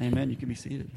Amen. You can be seated.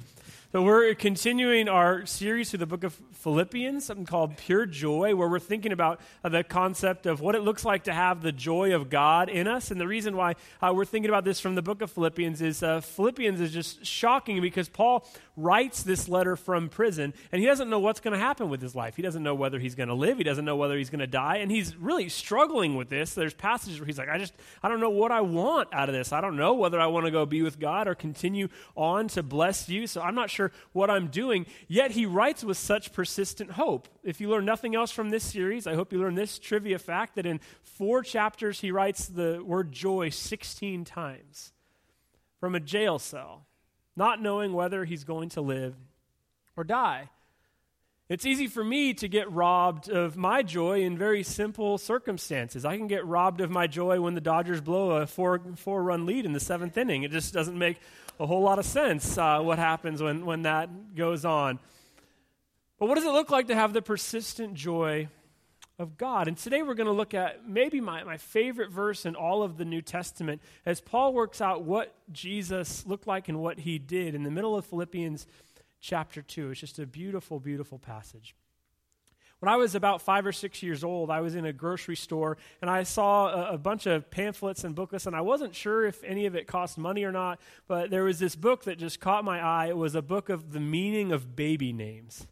So we're continuing our series through the book of Philippians, something called Pure Joy, where we're thinking about uh, the concept of what it looks like to have the joy of God in us. And the reason why uh, we're thinking about this from the book of Philippians is uh, Philippians is just shocking because Paul writes this letter from prison, and he doesn't know what's going to happen with his life. He doesn't know whether he's going to live. He doesn't know whether he's going to die, and he's really struggling with this. There's passages where he's like, "I just, I don't know what I want out of this. I don't know whether I want to go be with God or continue on to bless you. So I'm not sure what I'm doing." Yet he writes with such persistent hope. If you learn nothing else from this series, I hope you learn this trivia fact that in four chapters he writes the word joy 16 times from a jail cell not knowing whether he's going to live or die. It's easy for me to get robbed of my joy in very simple circumstances. I can get robbed of my joy when the Dodgers blow a four, four run lead in the seventh inning. It just doesn't make a whole lot of sense uh, what happens when, when that goes on. But what does it look like to have the persistent joy of God. And today we're going to look at maybe my, my favorite verse in all of the New Testament as Paul works out what Jesus looked like and what he did in the middle of Philippians chapter 2. It's just a beautiful, beautiful passage. When I was about five or six years old, I was in a grocery store and I saw a, a, bunch of pamphlets and booklets, and I wasn't sure if any of it cost money or not, but there was this book that just caught my eye. It was a book of the meaning of baby names.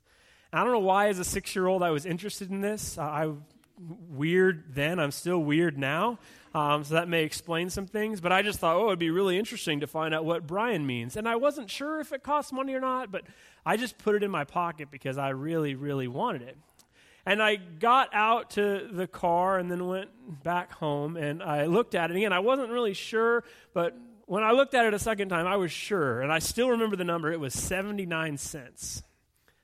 I don't know why, as a six year old, I was interested in this. Uh, I weird then. I'm still weird now. Um, so that may explain some things. But I just thought, oh, it'd be really interesting to find out what Brian means. And I wasn't sure if it cost money or not, but I just put it in my pocket because I really, really wanted it. And I got out to the car and then went back home and I looked at it again. I wasn't really sure, but when I looked at it a second time, I was sure. And I still remember the number. It was 79 cents.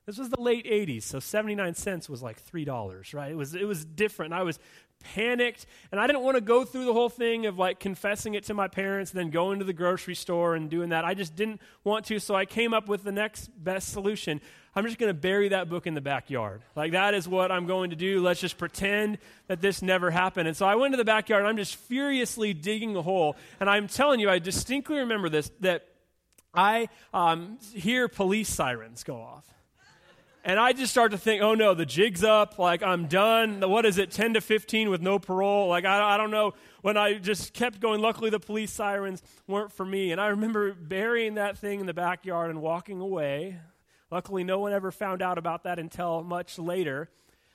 This was the late 80s, so 79 cents was like $3, right? It was, it was different. I was panicked, and I didn't want to go through the whole thing of like confessing it to my parents and then going to the grocery store and doing that. I just didn't want to, so I came up with the next best solution. I'm just going to bury that book in the backyard. Like, that is what I'm going to do. Let's just pretend that this never happened. And so I went to the backyard, and I'm just furiously digging a hole. And I'm telling you, I distinctly remember this that I um, hear police sirens go off. And I just start to think, oh no, the jig's up. Like, I'm done. What is it, 10 to 15 with no parole? Like, I, I don't know. When I just kept going, luckily the police sirens weren't for me. And I remember burying that thing in the backyard and walking away. Luckily, no one ever found out about that until much later.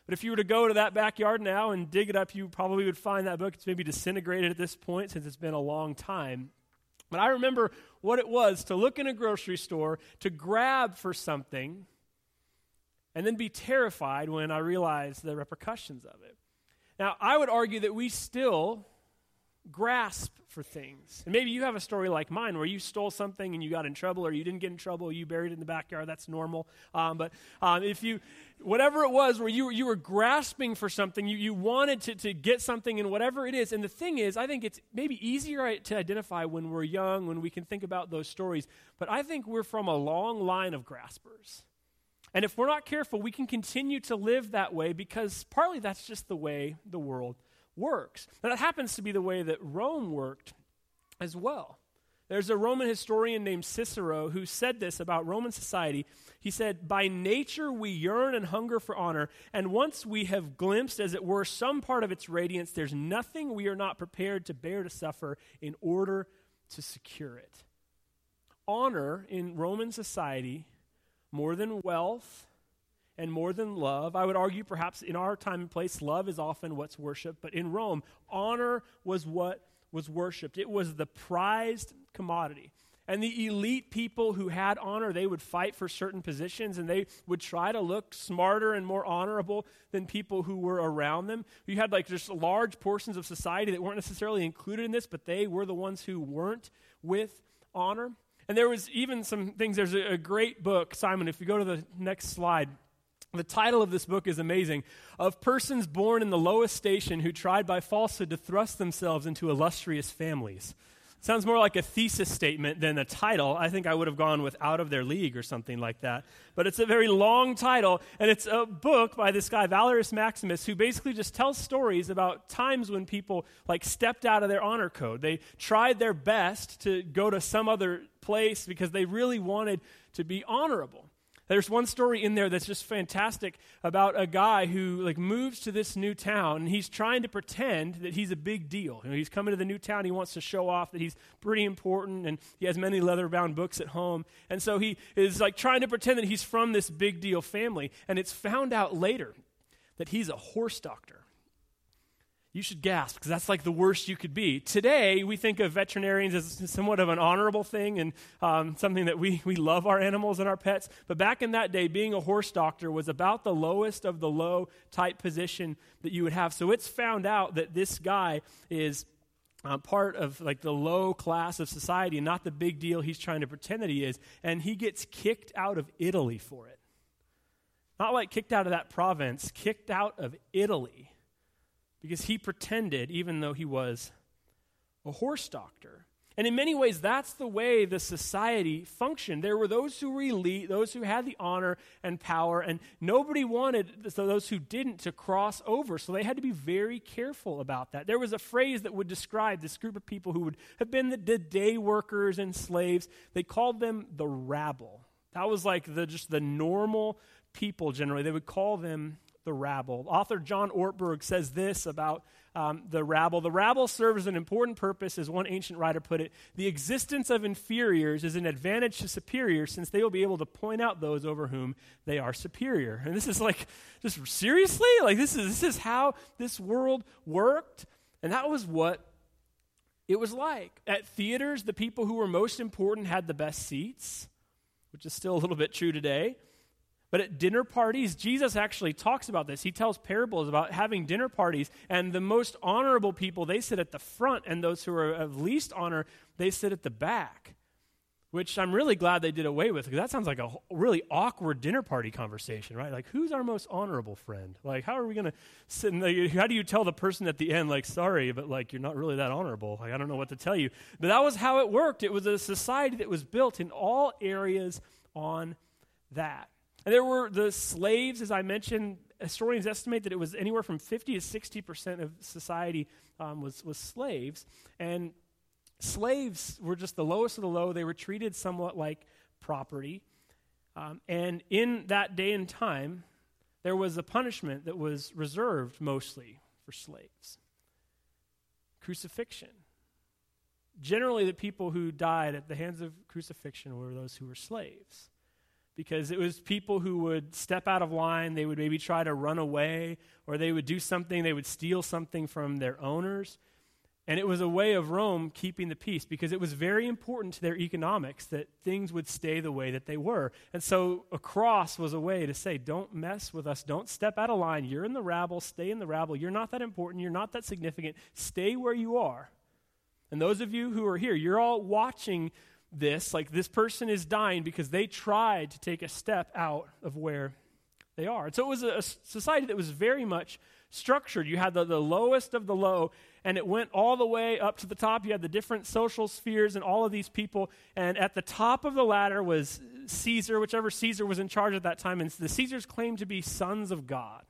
But if you were to go to that backyard now and dig it up, you probably would find that book. It's maybe disintegrated at this point since it's been a long time. But I remember what it was to look in a grocery store, to grab for something and then be terrified when I realize the repercussions of it. Now, I would argue that we still grasp for things. And maybe you have a story like mine where you stole something and you got in trouble, or you didn't get in trouble, you buried it in the backyard. That's normal. Um, but um, if you, whatever it was, where you, you were grasping for something, you, you wanted to, to get something, and whatever it is. And the thing is, I think it's maybe easier to identify when we're young, when we can think about those stories. But I think we're from a long line of graspers. And if we're not careful, we can continue to live that way because partly that's just the way the world works. And that happens to be the way that Rome worked as well. There's a Roman historian named Cicero who said this about Roman society. He said, By nature we yearn and hunger for honor, and once we have glimpsed, as it were, some part of its radiance, there's nothing we are not prepared to bear to suffer in order to secure it. Honor in Roman society more than wealth and more than love. I would argue, perhaps in our time and place, love is often what's worshiped, but in Rome, honor was what was worshiped. It was the prized commodity. And the elite people who had honor, they would fight for certain positions and they would try to look smarter and more honorable than people who were around them. You had like just large portions of society that weren't necessarily included in this, but they were the ones who weren't with honor. And there was even some things, there's a, a great book, Simon, if you go to the next slide. The title of this book is amazing. Of persons born in the lowest station who tried by falsehood to thrust themselves into illustrious families. Sounds more like a thesis statement than a title. I think I would have gone with Out of Their League or something like that. But it's a very long title, and it's a book by this guy, Valerius Maximus, who basically just tells stories about times when people like stepped out of their honor code. They tried their best to go to some other place because they really wanted to be honorable. There's one story in there that's just fantastic about a guy who like moves to this new town and he's trying to pretend that he's a big deal. You know, he's coming to the new town, he wants to show off that he's pretty important and he has many leather-bound books at home. And so he is like trying to pretend that he's from this big deal family and it's found out later that he's a horse doctor you should gasp because that's like the worst you could be. Today, we think of veterinarians as somewhat of an honorable thing and um, something that we, we love our animals and our pets. But back in that day, being a horse doctor was about the lowest of the low type position that you would have. So it's found out that this guy is uh, part of like the low class of society not the big deal he's trying to pretend that he is. And he gets kicked out of Italy for it. Not like kicked out of that province, kicked out of Italy because he pretended, even though he was a horse doctor. And in many ways, that's the way the society functioned. There were those who were elite, those who had the honor and power, and nobody wanted those who didn't to cross over. So they had to be very careful about that. There was a phrase that would describe this group of people who would have been the, the day workers and slaves. They called them the rabble. That was like the just the normal people generally. They would call them the rabble. Author John Ortberg says this about um, the rabble The rabble serves an important purpose, as one ancient writer put it. The existence of inferiors is an advantage to superiors since they will be able to point out those over whom they are superior. And this is like, just seriously? Like, this is, this is how this world worked? And that was what it was like. At theaters, the people who were most important had the best seats, which is still a little bit true today. But at dinner parties, Jesus actually talks about this. He tells parables about having dinner parties, and the most honorable people, they sit at the front, and those who are of least honor, they sit at the back. Which I'm really glad they did away with, because that sounds like a really awkward dinner party conversation, right? Like, who's our most honorable friend? Like, how are we going to sit? The, how do you tell the person at the end, like, sorry, but like, you're not really that honorable? Like, I don't know what to tell you. But that was how it worked. It was a society that was built in all areas on that. And there were the slaves, as I mentioned, historians estimate that it was anywhere from 50 to 60% of society um, was, was slaves. And slaves were just the lowest of the low. They were treated somewhat like property. Um, and in that day and time, there was a punishment that was reserved mostly for slaves crucifixion. Generally, the people who died at the hands of crucifixion were those who were slaves because it was people who would step out of line, they would maybe try to run away, or they would do something, they would steal something from their owners. And it was a way of Rome keeping the peace because it was very important to their economics that things would stay the way that they were. And so a cross was a way to say, don't mess with us. Don't step out of line. You're in the rabble. Stay in the rabble. You're not that important. You're not that significant. Stay where you are. And those of you who are here, you're all watching this, like this person is dying because they tried to take a step out of where they are. And so it was a, a society that was very much structured. You had the, the lowest of the low, and it went all the way up to the top. You had the different social spheres and all of these people. And at the top of the ladder was Caesar, whichever Caesar was in charge at that time. And the Caesars claimed to be sons of God.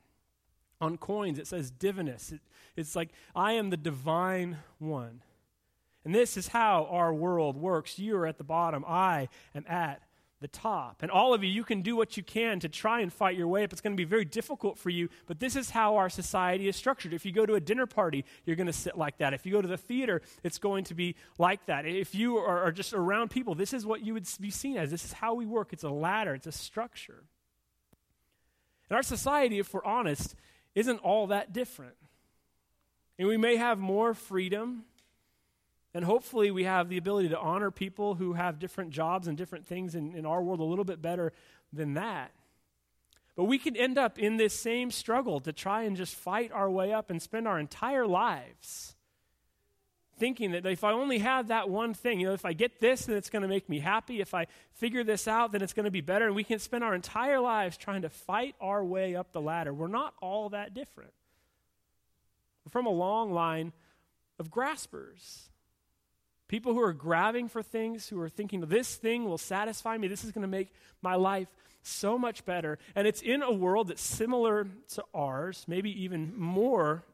On coins, it says divinus. It, it's like, I am the divine one. And this is how our world works. You are at the bottom, I am at the top. And all of you, you can do what you can to try and fight your way up. It's going to be very difficult for you, but this is how our society is structured. If you go to a dinner party, you're going to sit like that. If you go to the theater, it's going to be like that. If you are, are just around people, this is what you would be seen as. This is how we work. It's a ladder, it's a structure. And our society, if we're honest, isn't all that different. And we may have more freedom and hopefully, we have the ability to honor people who have different jobs and different things in, in our world a little bit better than that. But we can end up in this same struggle to try and just fight our way up and spend our entire lives thinking that if I only have that one thing, you know, if I get this, then it's going to make me happy. If I figure this out, then it's going to be better. And we can spend our entire lives trying to fight our way up the ladder. We're not all that different. We're from a long line of graspers People who are grabbing for things, who are thinking, this thing will satisfy me, this is going to make my life so much better. And it's in a world that's similar to ours, maybe even more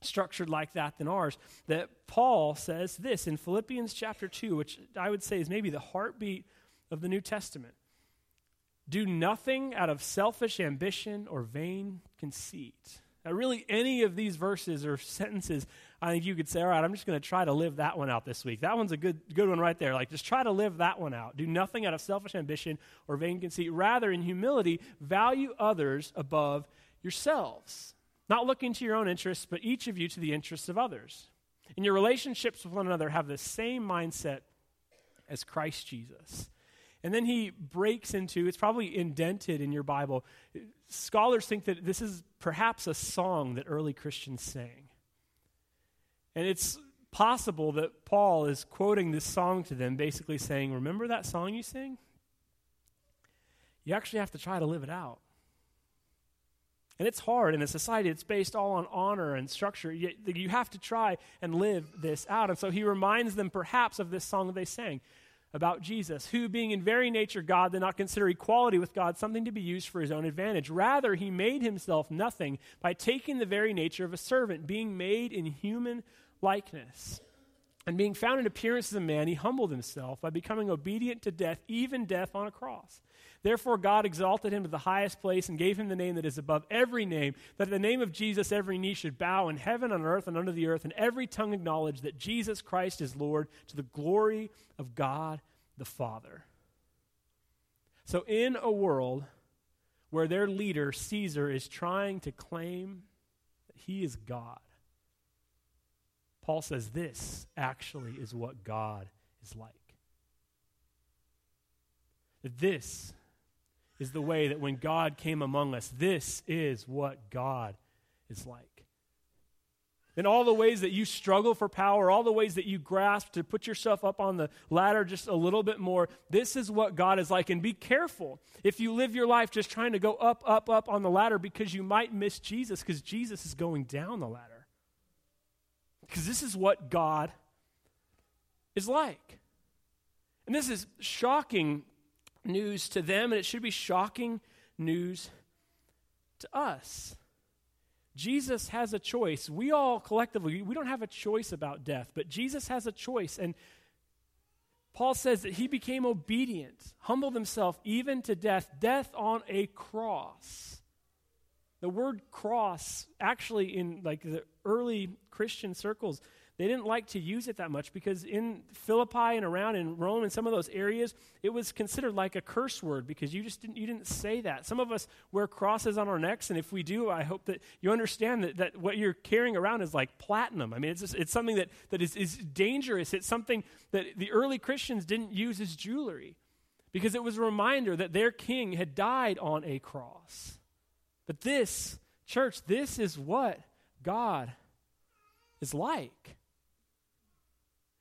structured like that than ours, that Paul says this in Philippians chapter 2, which I would say is maybe the heartbeat of the New Testament. Do nothing out of selfish ambition or vain conceit. Now, really, any of these verses or sentences, I think you could say, all right, I'm just going to try to live that one out this week. That one's a good, good one right there. Like, just try to live that one out. Do nothing out of selfish ambition or vain conceit. Rather, in humility, value others above yourselves not looking to your own interests, but each of you to the interests of others. In your relationships with one another, have the same mindset as Christ Jesus. And then he breaks into, it's probably indented in your Bible. Scholars think that this is perhaps a song that early Christians sang. And it's possible that Paul is quoting this song to them, basically saying, Remember that song you sing? You actually have to try to live it out. And it's hard in a society that's based all on honor and structure. You, have to try and live this out. And so he reminds them perhaps of this song they sang about Jesus, who, being in very nature God, did not consider equality with God something to be used for his own advantage. Rather, he made himself nothing by taking the very nature of a servant, being made in human likeness. And being found in appearance as a man, he humbled himself by becoming obedient to death, even death on a cross. Therefore, God exalted him to the highest place and gave him the name that is above every name, that at the name of Jesus every knee should bow in heaven, on earth, and under the earth, and every tongue acknowledge that Jesus Christ is Lord to the glory of God the Father. So, in a world where their leader, Caesar, is trying to claim that he is God, Paul says this actually is what God is like. That this is the way that when God came among us, this is what God is like. In all the ways that you struggle for power, all the ways that you grasp to put yourself up on the ladder just a little bit more, this is what God is like. And be careful if you live your life just trying to go up, up, up on the ladder because you might miss Jesus because Jesus is going down the ladder. Because this is what God is like. And this is shocking news to them, and it should be shocking news to us. Jesus has a choice. We all collectively, we don't have a choice about death, but Jesus has a choice. And Paul says that he became obedient, humbled himself even to death, death on a cross. The word cross, actually, in like the early Christian circles, they didn't like to use it that much because in Philippi and around in Rome and some of those areas, it was considered like a curse word because you just didn't, you didn't say that. Some of us wear crosses on our necks, and if we do, I hope that you understand that, that what you're carrying around is like platinum. I mean, it's, just, it's something that, that is, is dangerous. It's something that the early Christians didn't use as jewelry because it was a reminder that their king had died on a cross. But this, church, this is what God is like.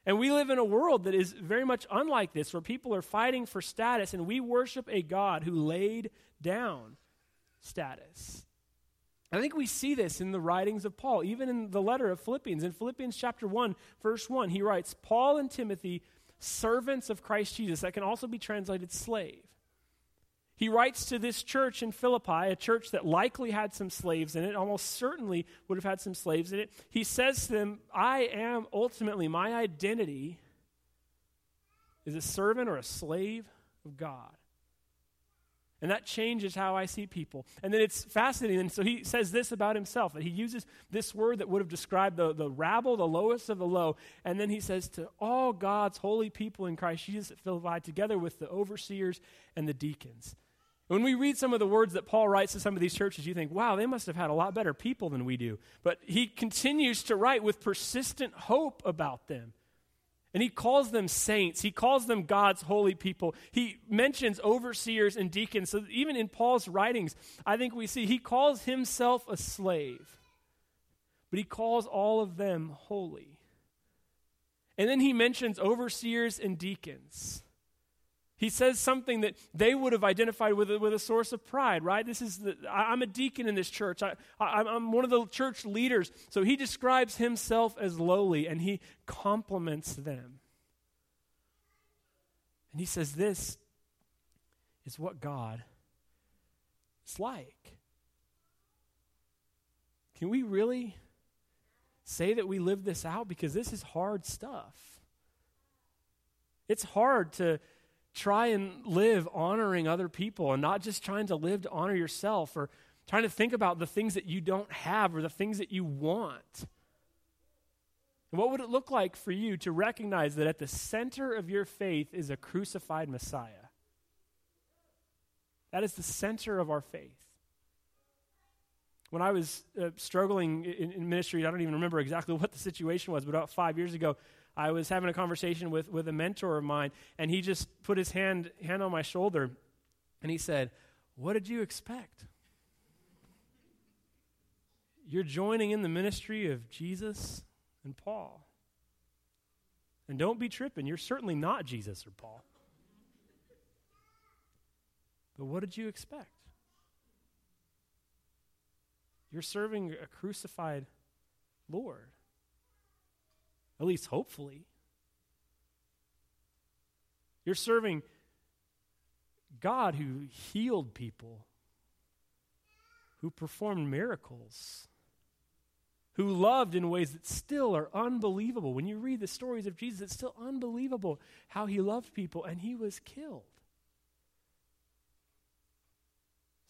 And we live in a world that is very much unlike this, where people are fighting for status, and we worship a God who laid down status. I think we see this in the writings of Paul, even in the letter of Philippians. In Philippians chapter 1, verse 1, he writes, Paul and Timothy, servants of Christ Jesus. That can also be translated slave. He writes to this church in Philippi, a church that likely had some slaves in it, almost certainly would have had some slaves in it. He says to them, I am ultimately, my identity is a servant or a slave of God. And that changes how I see people. And then it's fascinating. And so he says this about himself that he uses this word that would have described the, the rabble, the lowest of the low. And then he says, To all God's holy people in Christ Jesus at Philippi, together with the overseers and the deacons. When we read some of the words that Paul writes to some of these churches, you think, wow, they must have had a lot better people than we do. But he continues to write with persistent hope about them. And he calls them saints. He calls them God's holy people. He mentions overseers and deacons. So even in Paul's writings, I think we see he calls himself a slave, but he calls all of them holy. And then he mentions overseers and deacons. He says something that they would have identified with a, with a source of pride, right? This is the, I, am a deacon in this church. I, I, I'm one of the church leaders. So he describes himself as lowly and he compliments them. And he says, This is what God is like. Can we really say that we live this out? Because this is hard stuff. It's hard to try and live honoring other people and not just trying to live to honor yourself or trying to think about the things that you don't have or the things that you want. And what would it look like for you to recognize that at the center of your faith is a crucified Messiah? That is the center of our faith. When I was uh, struggling in, in, ministry, I don't even remember exactly what the situation was, but about five years ago, I was having a conversation with, with a mentor of mine, and he just put his hand, hand on my shoulder, and he said, What did you expect? You're joining in the ministry of Jesus and Paul. And don't be tripping, you're certainly not Jesus or Paul. But what did you expect? You're serving a crucified Lord. At least hopefully. You're serving God who healed people, who performed miracles, who loved in ways that still are unbelievable. When you read the stories of Jesus, it's still unbelievable how he loved people and he was killed.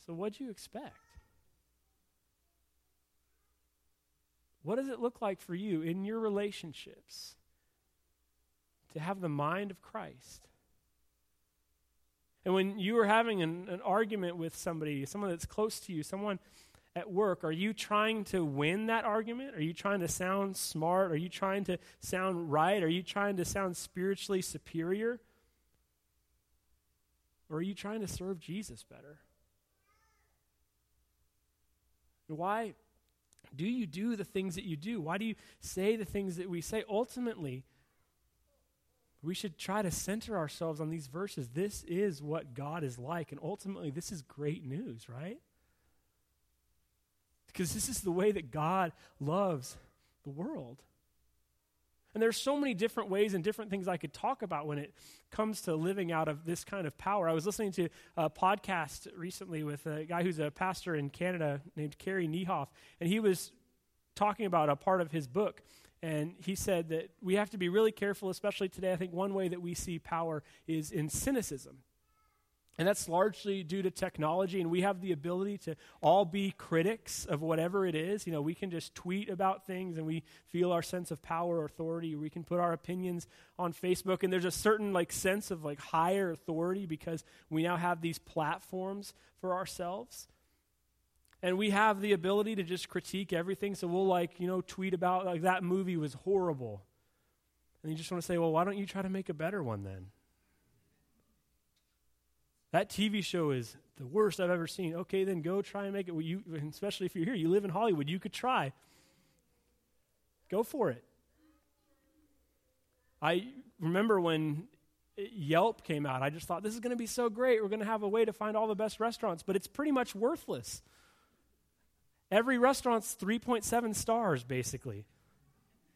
So, what'd you expect? What does it look like for you in your relationships to have the mind of Christ? And when you are having an, an, argument with somebody, someone that's close to you, someone at work, are you trying to win that argument? Are you trying to sound smart? Are you trying to sound right? Are you trying to sound spiritually superior? Or are you trying to serve Jesus better? Why do you do the things that you do? Why do you say the things that we say? Ultimately, we should try to center ourselves on these verses. This is what God is like, and ultimately, this is great news, right? Because this is the way that God loves the world. And there's so many different ways and different things I could talk about when it comes to living out of this kind of power. I was listening to a podcast recently with a guy who's a pastor in Canada named Carey Nieuwhof, and he was talking about a part of his book. And he said that we have to be really careful, especially today. I think one way that we see power is in cynicism. And that's largely due to technology, and we have the ability to all be critics of whatever it is. You know, we can just tweet about things and we feel our sense of power or authority. We can put our opinions on Facebook, and there's a certain like sense of like higher authority because we now have these platforms for ourselves. And we have the ability to just critique everything. So we'll like, you know, tweet about like that movie was horrible. And you just want to say, well, why don't you try to make a better one then? That TV show is the worst I've ever seen. Okay, then go try and make it. You, especially if you're here, you live in Hollywood, you could try. Go for it. I remember when Yelp came out, I just thought this is going to be so great. We're going to have a way to find all the best restaurants, but it's pretty much worthless. Every restaurant's 3.7 stars, basically.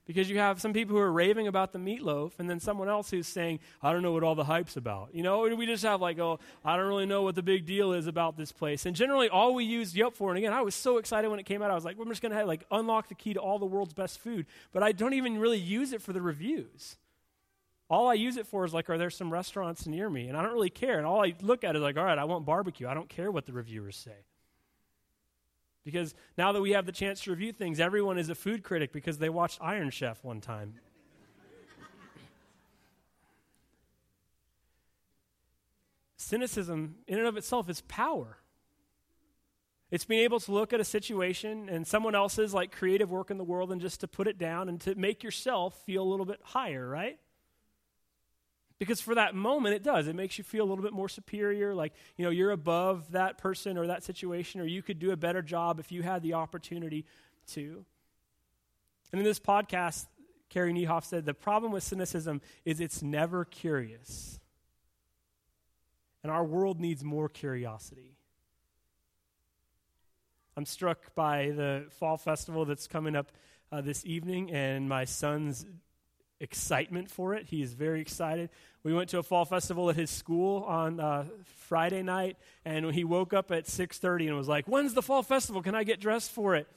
Because you have some people who are raving about the meatloaf, and then someone else who's saying, I don't know what all the hype's about. You know, we just have like, oh, I don't really know what the big deal is about this place. And generally, all we use Yelp for, and again, I was so excited when it came out. I was like, we're just going to like unlock the key to all the world's best food. But I don't even really use it for the reviews. All I use it for is like, are there some restaurants near me? And I don't really care. And all I look at is like, all right, I want barbecue. I don't care what the reviewers say. Because now that we have the chance to review things, everyone is a food critic because they watched Iron Chef one time. Cynicism, in and of itself, is power. It's being able to look at a situation and someone else's like creative work in the world and just to put it down and to make yourself feel a little bit higher, right? Because for that moment, it does. It makes you feel a little bit more superior, like, you know, you're above that person or that situation, or you could do a better job if you had the opportunity to. And in this podcast, Carey Nieuwhof said the problem with cynicism is it's never curious. And our world needs more curiosity. I'm struck by the fall festival that's coming up uh, this evening, and my son's excitement for it. He is very excited. We went to a fall festival at his school on uh, Friday night, and he woke up at 6:30 and was like, "When's the fall festival? Can I get dressed for it?"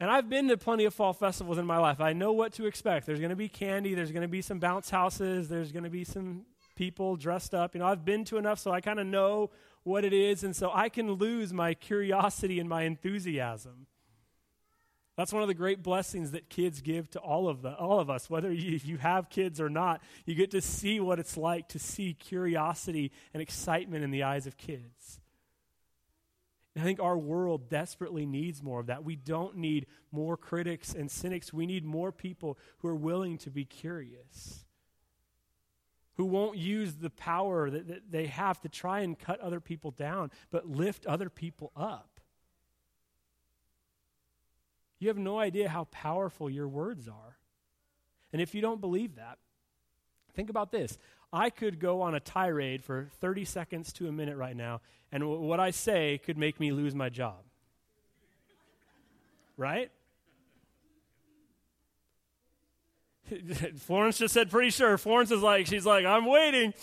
And I've been to plenty of fall festivals in my life. I know what to expect. There's going to be candy. There's going to be some bounce houses. There's going to be some people dressed up. You know, I've been to enough, so I kind of know what it is, and so I can lose my curiosity and my enthusiasm. That's one of the great blessings that kids give to all of the, all of us, whether you, you have kids or not. You get to see what it's like to see curiosity and excitement in the eyes of kids. And I think our world desperately needs more of that. We don't need more critics and cynics. We need more people who are willing to be curious, who won't use the power that, that they have to try and cut other people down, but lift other people up. You have no idea how powerful your words are. And if you don't believe that, think about this. I could go on a tirade for 30 seconds to a minute right now, and w- what I say could make me lose my job. Right? Florence just said, pretty sure. Florence is like, she's like, I'm waiting.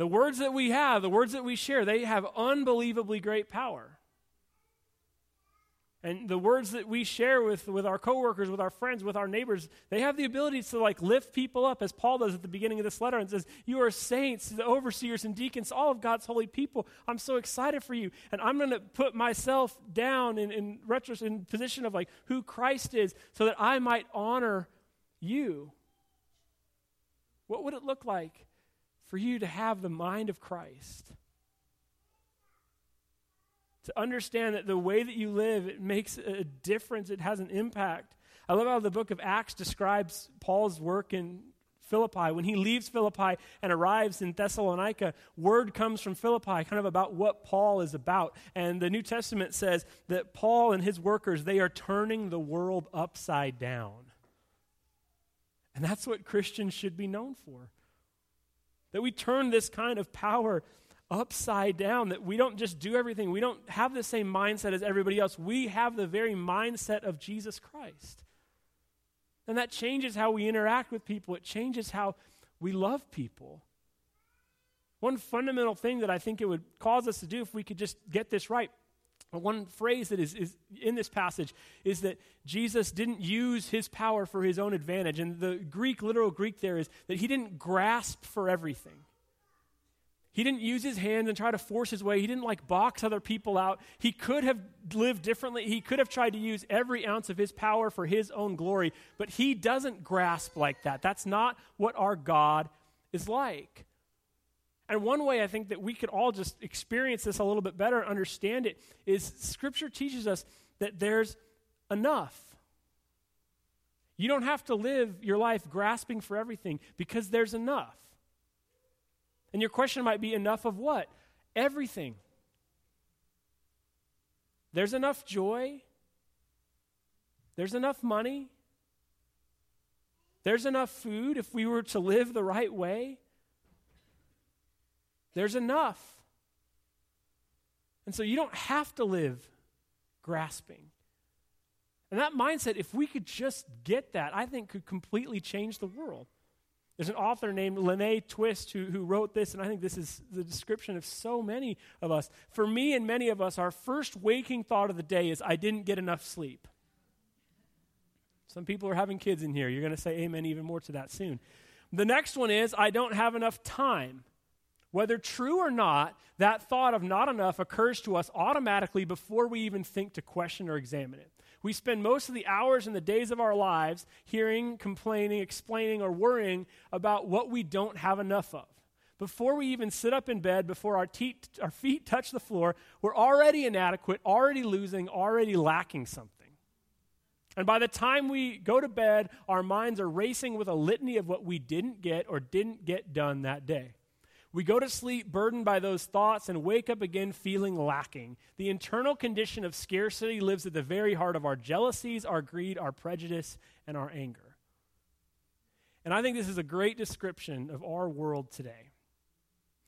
The words that we have, the words that we share, they have unbelievably great power. And the words that we share with, with our coworkers, with our friends, with our neighbors, they have the ability to like lift people up, as Paul does at the beginning of this letter and says, You are saints, the overseers and deacons, all of God's holy people. I'm so excited for you. And I'm to put myself down in, in, in position of like who Christ is so that I might honor you. What would it look like for you to have the mind of Christ. To understand that the way that you live, it makes a difference, it has an impact. I love how the book of Acts describes Paul's work in Philippi. When he leaves Philippi and arrives in Thessalonica, word comes from Philippi kind of about what Paul is about. And the New Testament says that Paul and his workers, they are turning the world upside down. And that's what Christians should be known for. That we turn this kind of power upside down, that we don't just do everything, we don't have the same mindset as everybody else. We have the very mindset of Jesus Christ. And that changes how we interact with people, it changes how we love people. One fundamental thing that I think it would cause us to do if we could just get this right one phrase that is, is in this passage is that Jesus didn't use his power for his own advantage. And the Greek, literal Greek there is that he didn't grasp for everything. He didn't use his hands and try to force his way. He didn't like box other people out. He could have lived differently. He could have tried to use every ounce of his power for his own glory, but he doesn't grasp like that. That's not what our God is like. And one way I think that we could all just experience this a little bit better and understand it is Scripture teaches us that there's enough. You don't have to live your life grasping for everything because there's enough. And your question might be enough of what? Everything. There's enough joy. There's enough money. There's enough food if we were to live the right way. There's enough. And so you don't have to live grasping. And that mindset, if we could just get that, I think could completely change the world. There's an author named Lynne Twist who, who wrote this, and I think this is the description of so many of us. For me and many of us, our first waking thought of the day is, I didn't get enough sleep. Some people are having kids in here. You're going to say amen even more to that soon. The next one is, I don't have enough time. Whether true or not, that thought of not enough occurs to us automatically before we even think to question or examine it. We spend most of the hours and the days of our lives hearing, complaining, explaining, or worrying about what we don't have enough of. Before we even sit up in bed, before our, te- our feet touch the floor, we're already inadequate, already losing, already lacking something. And by the time we go to bed, our minds are racing with a litany of what we didn't get or didn't get done that day. We go to sleep burdened by those thoughts and wake up again feeling lacking. The internal condition of scarcity lives at the very heart of our jealousies, our greed, our prejudice, and our anger. And I think this is a great description of our world today.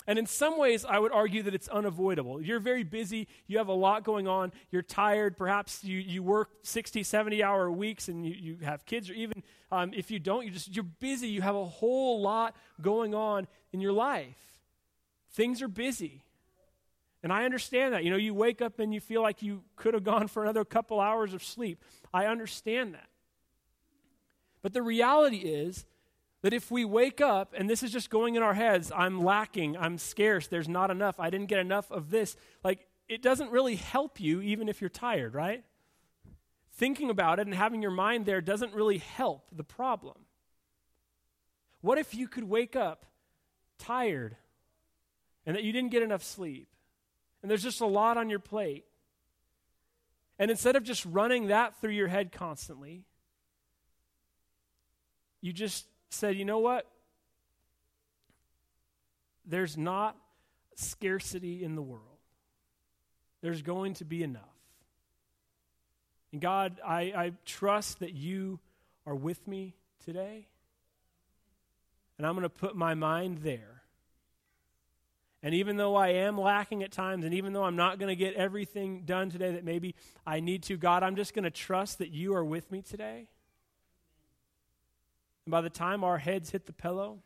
And in some ways, I would argue that it's unavoidable. You're very busy, you have a lot going on, you're tired, perhaps you, you work 60, 70 hour weeks and you, you have kids, or even um, if you don't, you just, you're busy, you have a whole lot going on in your life. Things are busy. And I understand that. You know, you wake up and you feel like you could have gone for another couple hours of sleep. I understand that. But the reality is that if we wake up and this is just going in our heads, I'm lacking, I'm scarce, there's not enough, I didn't get enough of this, like it doesn't really help you even if you're tired, right? Thinking about it and having your mind there doesn't really help the problem. What if you could wake up tired and that you didn't get enough sleep and there's just a lot on your plate? And instead of just running that through your head constantly, you just said, you know what? There's not scarcity in the world. There's going to be enough. And God, I, I trust that you are with me today. And I'm going to put my mind there. And even though I am lacking at times, and even though I'm not going to get everything done today that maybe I need to, God, I'm just going to trust that you are with me today. And by the time our heads hit the pillow,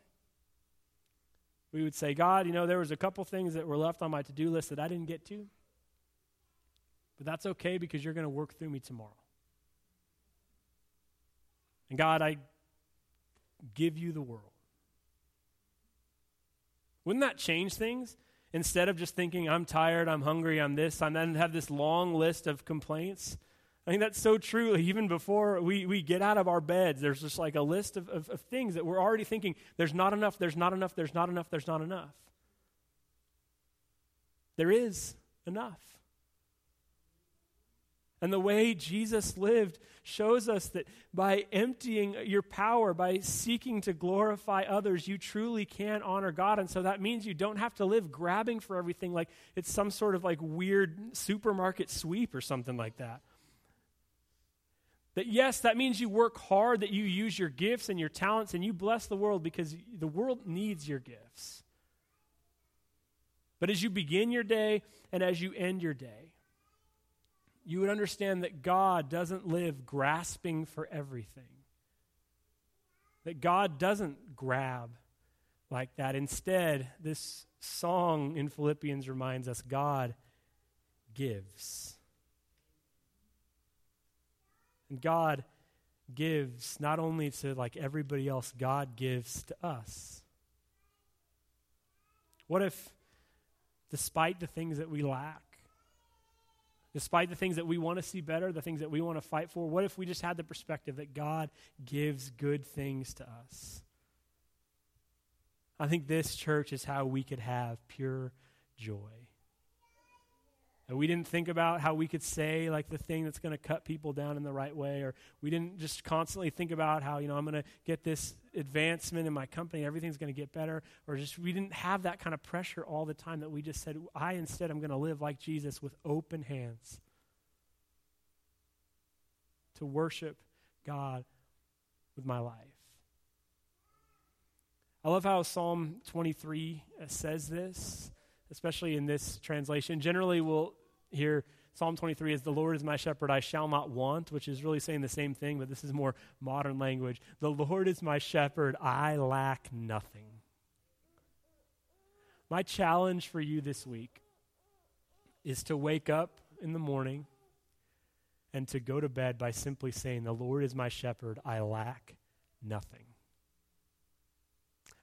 we would say, God, you know, there was a couple things that were left on my to do list that I didn't get to. But that's okay because you're going to work through me tomorrow. And God, I give you the world. Wouldn't that change things? Instead of just thinking, I'm tired, I'm hungry, I'm this, I'm then have this long list of complaints, I think that's so true. Even before we, we get out of our beds, there's just like a list of, of, of things that we're already thinking there's not enough, there's not enough, there's not enough, there's not enough. There is enough. And the way Jesus lived shows us that by emptying your power, by seeking to glorify others, you truly can honor God. And so that means you don't have to live grabbing for everything like it's some sort of like weird supermarket sweep or something like that. That yes, that means you work hard, that you use your gifts and your talents and you bless the world because the world needs your gifts. But as you begin your day and as you end your day, you would understand that God doesn't live grasping for everything. That God doesn't grab like that. Instead, this song in Philippians reminds us God gives. And God gives not only to like everybody else, God gives to us. What if, despite the things that we lack, despite the things that we want to see better, the things that we want to fight for, what if we just had the perspective that God gives good things to us? I think this church is how we could have pure joy. And we didn't think about how we could say like the thing that's going to cut people down in the right way, or we didn't just constantly think about how, you know, I'm going to get this advancement in my company, everything's going to get better, or just we didn't have that kind of pressure all the time that we just said, I instead I'm going to live like Jesus with open hands to worship God with my life. I love how Psalm 23 uh, says this especially in this translation. Generally, we'll hear Psalm 23 is, The Lord is my shepherd, I shall not want, which is really saying the same thing, but this is more modern language. The Lord is my shepherd, I lack nothing. My challenge for you this week is to wake up in the morning and to go to bed by simply saying, The Lord is my shepherd, I lack nothing.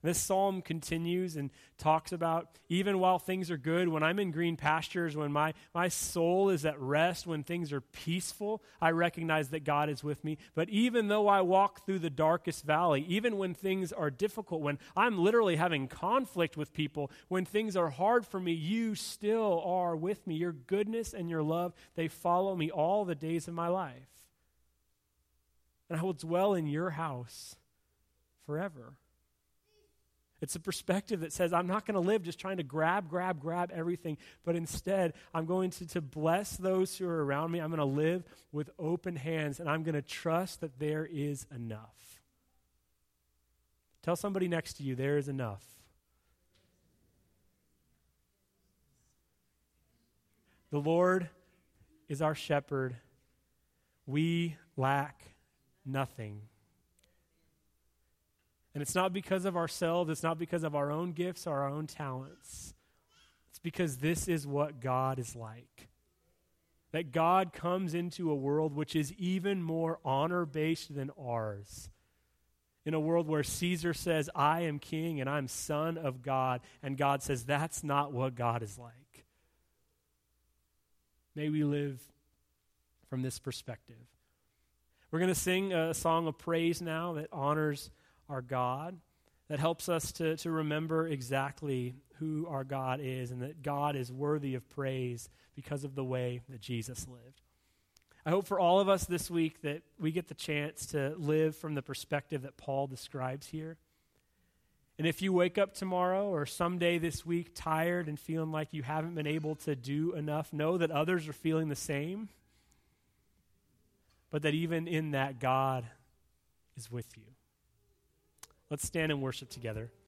This psalm continues and talks about even while things are good, when I'm in green pastures, when my, my soul is at rest, when things are peaceful, I recognize that God is with me. But even though I walk through the darkest valley, even when things are difficult, when I'm literally having conflict with people, when things are hard for me, you still are with me. Your goodness and your love, they follow me all the days of my life. And I will dwell in your house forever. It's a perspective that says, I'm not going to live just trying to grab, grab, grab everything, but instead, I'm going to, to bless those who are around me. I'm going to live with open hands, and I'm going to trust that there is enough. Tell somebody next to you, there is enough. The Lord is our shepherd. We lack nothing. And it's not because of ourselves, it's not because of our own gifts or our own talents. It's because this is what God is like. That God comes into a world which is even more honor based than ours. In a world where Caesar says, I am king and I'm son of God, and God says, that's not what God is like. May we live from this perspective. We're going to sing a song of praise now that honors our God, that helps us to, to remember exactly who our God is and that God is worthy of praise because of the way that Jesus lived. I hope for all of us this week that we get the chance to live from the perspective that Paul describes here. And if you wake up tomorrow or someday this week tired and feeling like you haven't been able to do enough, know that others are feeling the same. But that even in that, God is with you. Let's stand and worship together.